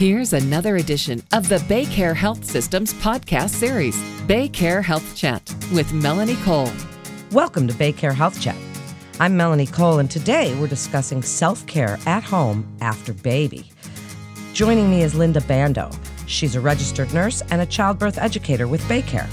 Here's another edition of the BayCare Health Systems podcast series, BayCare Health Chat with Melanie Cole. Welcome to BayCare Health Chat. I'm Melanie Cole, and today we're discussing self care at home after baby. Joining me is Linda Bando. She's a registered nurse and a childbirth educator with BayCare.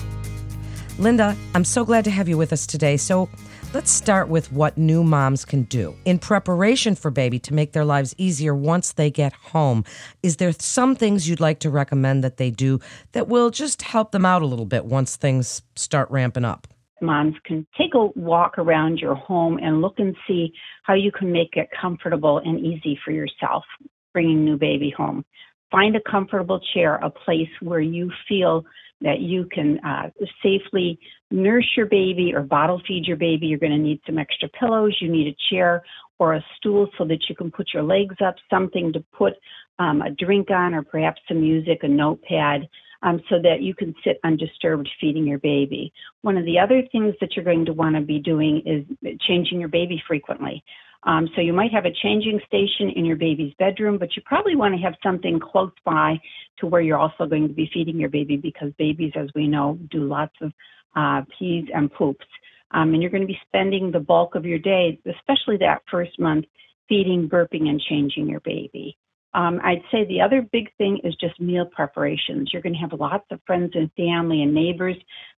Linda, I'm so glad to have you with us today. So, Let's start with what new moms can do in preparation for baby to make their lives easier once they get home. Is there some things you'd like to recommend that they do that will just help them out a little bit once things start ramping up? Moms can take a walk around your home and look and see how you can make it comfortable and easy for yourself bringing new baby home. Find a comfortable chair, a place where you feel that you can uh, safely nurse your baby or bottle feed your baby. You're going to need some extra pillows. You need a chair or a stool so that you can put your legs up, something to put um, a drink on, or perhaps some music, a notepad. Um, so that you can sit undisturbed feeding your baby. One of the other things that you're going to want to be doing is changing your baby frequently. Um, so you might have a changing station in your baby's bedroom, but you probably want to have something close by to where you're also going to be feeding your baby because babies, as we know, do lots of uh, pees and poops. Um, and you're going to be spending the bulk of your day, especially that first month, feeding, burping, and changing your baby. Um, I'd say the other big thing is just meal preparations. You're going to have lots of friends and family and neighbors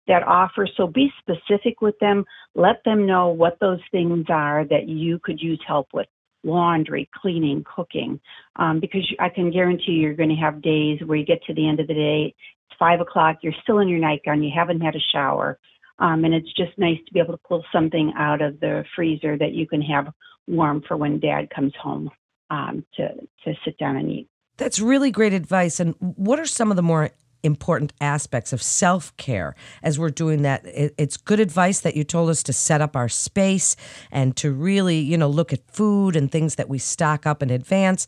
that offer, so be specific with them. Let them know what those things are that you could use help with laundry, cleaning, cooking, um, because I can guarantee you're going to have days where you get to the end of the day, it's five o'clock, you're still in your nightgown, you haven't had a shower, um, and it's just nice to be able to pull something out of the freezer that you can have warm for when dad comes home um, to to sit down and eat. That's really great advice. And what are some of the more important aspects of self care as we're doing that. It's good advice that you told us to set up our space and to really, you know, look at food and things that we stock up in advance.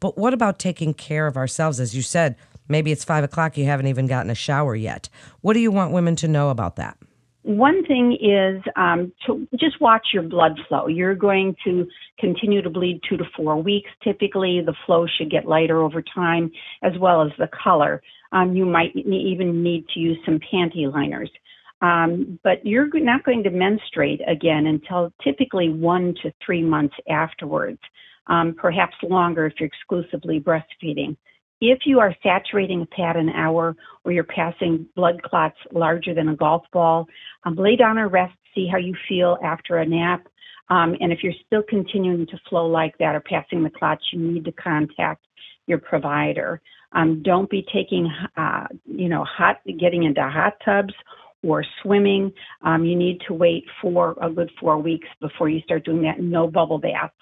But what about taking care of ourselves? As you said, maybe it's five o'clock, you haven't even gotten a shower yet. What do you want women to know about that? One thing is um, to just watch your blood flow. You're going to continue to bleed two to four weeks. Typically, the flow should get lighter over time, as well as the color. Um, you might even need to use some panty liners. Um, but you're not going to menstruate again until typically one to three months afterwards, um, perhaps longer if you're exclusively breastfeeding. If you are saturating a pad an hour or you're passing blood clots larger than a golf ball, um, lay down or rest, see how you feel after a nap. Um, and if you're still continuing to flow like that or passing the clots, you need to contact your provider. Um, don't be taking, uh, you know, hot, getting into hot tubs or swimming. Um, you need to wait for a good four weeks before you start doing that. No bubble baths.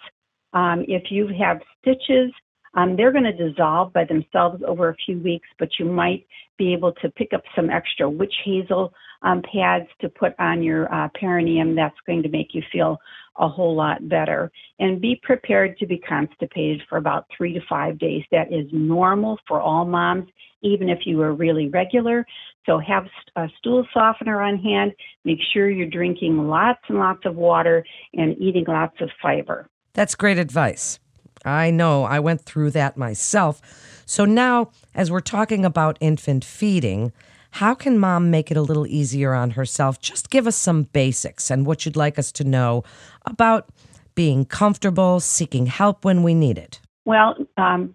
Um, if you have stitches, um, they're going to dissolve by themselves over a few weeks, but you might be able to pick up some extra witch hazel um, pads to put on your uh, perineum. That's going to make you feel a whole lot better. And be prepared to be constipated for about three to five days. That is normal for all moms, even if you are really regular. So have a stool softener on hand. Make sure you're drinking lots and lots of water and eating lots of fiber. That's great advice. I know, I went through that myself. So now, as we're talking about infant feeding, how can mom make it a little easier on herself? Just give us some basics and what you'd like us to know about being comfortable, seeking help when we need it. Well, um,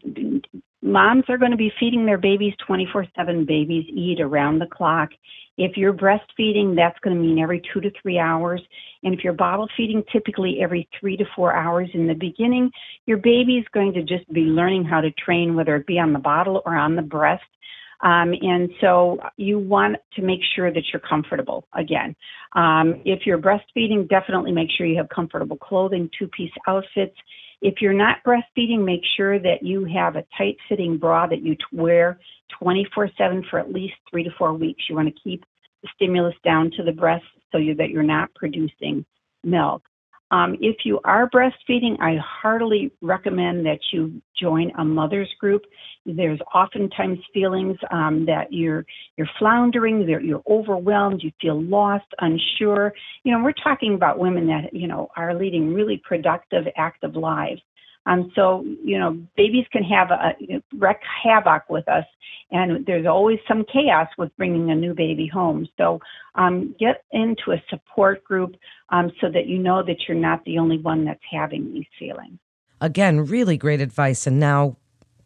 moms are going to be feeding their babies 24 7. Babies eat around the clock. If you're breastfeeding, that's going to mean every two to three hours. And if you're bottle feeding, typically every three to four hours in the beginning, your baby is going to just be learning how to train, whether it be on the bottle or on the breast. Um, and so you want to make sure that you're comfortable again. Um, if you're breastfeeding, definitely make sure you have comfortable clothing, two piece outfits. If you're not breastfeeding, make sure that you have a tight fitting bra that you wear 24 7 for at least three to four weeks. You want to keep the stimulus down to the breast so you, that you're not producing milk. Um, if you are breastfeeding, I heartily recommend that you join a mother's group. There's oftentimes feelings um, that you're you're floundering, that you're overwhelmed, you feel lost, unsure. You know, we're talking about women that you know are leading really productive, active lives. Um, so, you know, babies can have a, you know, havoc with us, and there's always some chaos with bringing a new baby home. So, um, get into a support group um, so that you know that you're not the only one that's having these feelings. Again, really great advice. And now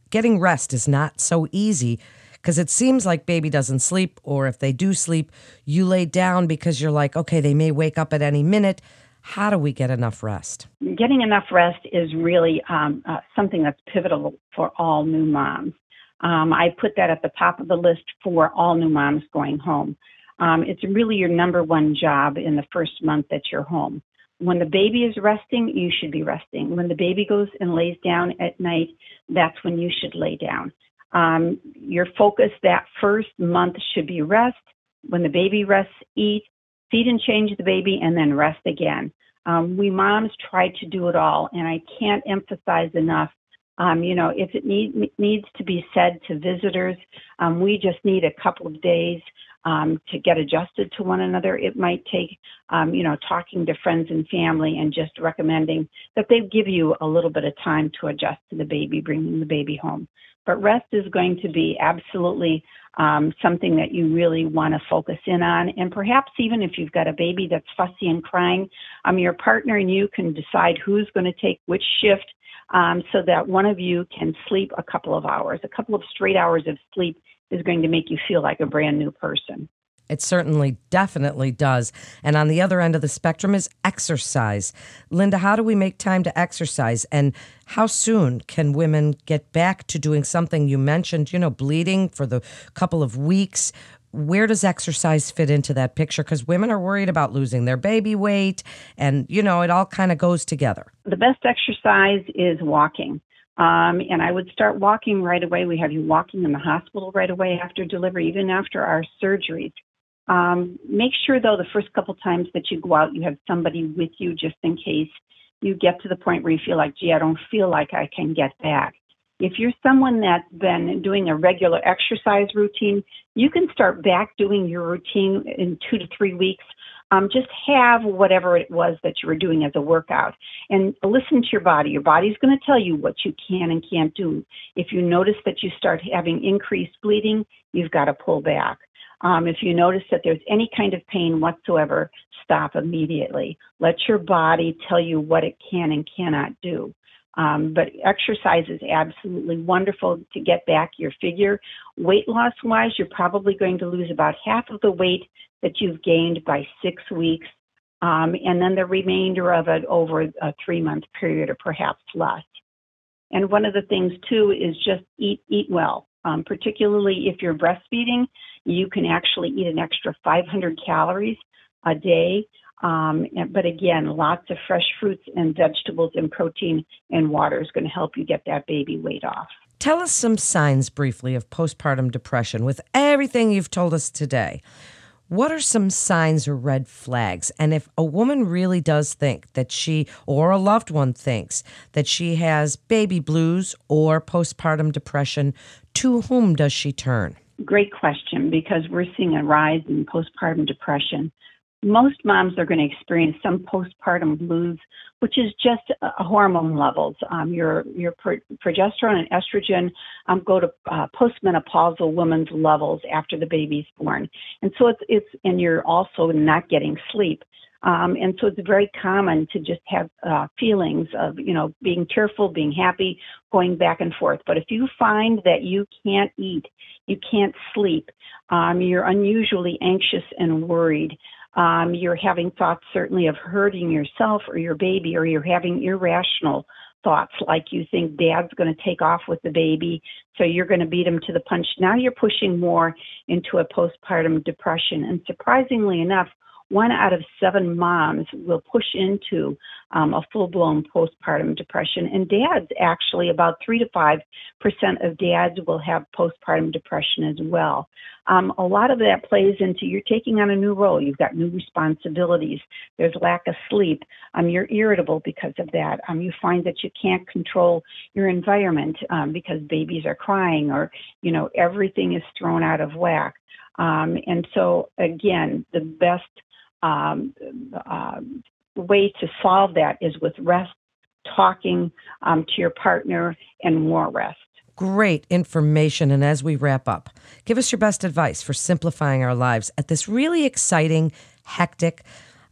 getting rest is not so easy because it seems like baby doesn't sleep, or if they do sleep, you lay down because you're like, okay, they may wake up at any minute. How do we get enough rest? Getting enough rest is really um, uh, something that's pivotal for all new moms. Um, I put that at the top of the list for all new moms going home. Um, it's really your number one job in the first month that you're home. When the baby is resting, you should be resting. When the baby goes and lays down at night, that's when you should lay down. Um, your focus that first month should be rest. When the baby rests, eat, feed and change the baby, and then rest again. Um, we moms try to do it all, and I can't emphasize enough. Um, you know, if it need, needs to be said to visitors, um, we just need a couple of days um, to get adjusted to one another. It might take, um, you know, talking to friends and family and just recommending that they give you a little bit of time to adjust to the baby, bringing the baby home. But rest is going to be absolutely um, something that you really want to focus in on. And perhaps even if you've got a baby that's fussy and crying, um, your partner and you can decide who's going to take which shift um, so that one of you can sleep a couple of hours. A couple of straight hours of sleep is going to make you feel like a brand new person. It certainly, definitely does. And on the other end of the spectrum is exercise. Linda, how do we make time to exercise? And how soon can women get back to doing something you mentioned, you know, bleeding for the couple of weeks? Where does exercise fit into that picture? Because women are worried about losing their baby weight, and, you know, it all kind of goes together. The best exercise is walking. Um, and I would start walking right away. We have you walking in the hospital right away after delivery, even after our surgeries. Um, make sure, though, the first couple times that you go out, you have somebody with you just in case you get to the point where you feel like, gee, I don't feel like I can get back. If you're someone that's been doing a regular exercise routine, you can start back doing your routine in two to three weeks um, just have whatever it was that you were doing as a workout and listen to your body. Your body's going to tell you what you can and can't do. If you notice that you start having increased bleeding, you've got to pull back. Um, if you notice that there's any kind of pain whatsoever, stop immediately. Let your body tell you what it can and cannot do. Um, but exercise is absolutely wonderful to get back your figure. Weight loss wise, you're probably going to lose about half of the weight that you've gained by six weeks, um, and then the remainder of it over a three month period or perhaps less. And one of the things too is just eat eat well. Um, particularly if you're breastfeeding, you can actually eat an extra 500 calories a day. Um, but again, lots of fresh fruits and vegetables and protein and water is going to help you get that baby weight off. Tell us some signs briefly of postpartum depression with everything you've told us today. What are some signs or red flags? And if a woman really does think that she or a loved one thinks that she has baby blues or postpartum depression, to whom does she turn? Great question because we're seeing a rise in postpartum depression most moms are going to experience some postpartum blues, which is just uh, hormone levels. Um, your your pro- progesterone and estrogen um, go to uh, postmenopausal women's levels after the baby's born, and so it's it's and you're also not getting sleep. Um, and so it's very common to just have uh, feelings of, you know, being tearful, being happy, going back and forth. But if you find that you can't eat, you can't sleep, um, you're unusually anxious and worried, um, you're having thoughts certainly of hurting yourself or your baby, or you're having irrational thoughts like you think dad's going to take off with the baby, so you're going to beat him to the punch. Now you're pushing more into a postpartum depression. And surprisingly enough, one out of seven moms will push into um, a full blown postpartum depression. And dads, actually, about 3 to 5% of dads will have postpartum depression as well. Um, a lot of that plays into you're taking on a new role, you've got new responsibilities, there's lack of sleep, um, you're irritable because of that. Um, you find that you can't control your environment um, because babies are crying or, you know, everything is thrown out of whack. Um, and so, again, the best um, uh, way to solve that is with rest, talking um, to your partner, and more rest. Great information. And as we wrap up, give us your best advice for simplifying our lives at this really exciting, hectic,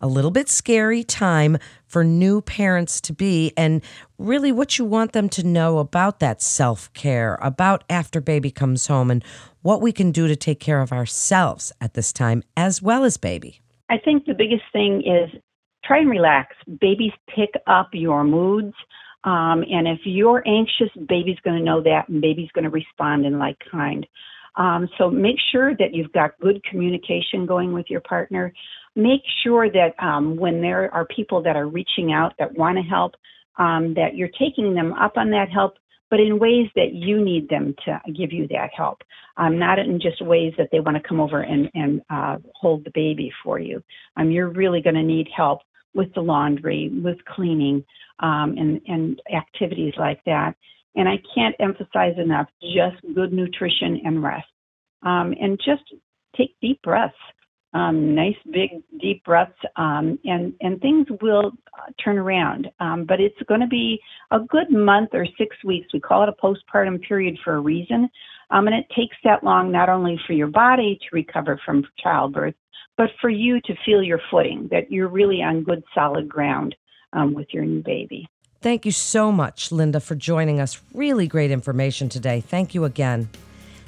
a little bit scary time for new parents to be, and really what you want them to know about that self care, about after baby comes home, and what we can do to take care of ourselves at this time as well as baby. I think the biggest thing is try and relax. Babies pick up your moods. Um, and if you're anxious, baby's going to know that, and baby's going to respond in like kind. Um, so make sure that you've got good communication going with your partner. Make sure that um, when there are people that are reaching out that want to help, um, that you're taking them up on that help, but in ways that you need them to give you that help, um, not in just ways that they want to come over and, and uh, hold the baby for you. Um, you're really going to need help with the laundry, with cleaning, um, and, and activities like that. And I can't emphasize enough just good nutrition and rest. Um, and just take deep breaths, um, nice big deep breaths, um, and, and things will uh, turn around. Um, but it's going to be a good month or six weeks. We call it a postpartum period for a reason. Um, and it takes that long not only for your body to recover from childbirth, but for you to feel your footing, that you're really on good solid ground um, with your new baby. Thank you so much, Linda, for joining us. Really great information today. Thank you again.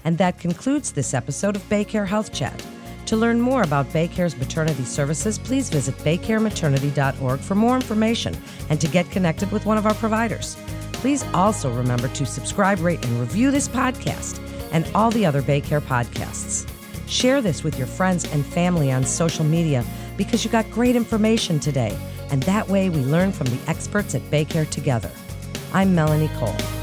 And that concludes this episode of Baycare Health Chat. To learn more about Baycare's maternity services, please visit baycarematernity.org for more information and to get connected with one of our providers. Please also remember to subscribe, rate, and review this podcast and all the other Baycare podcasts. Share this with your friends and family on social media because you got great information today, and that way we learn from the experts at Baycare together. I'm Melanie Cole.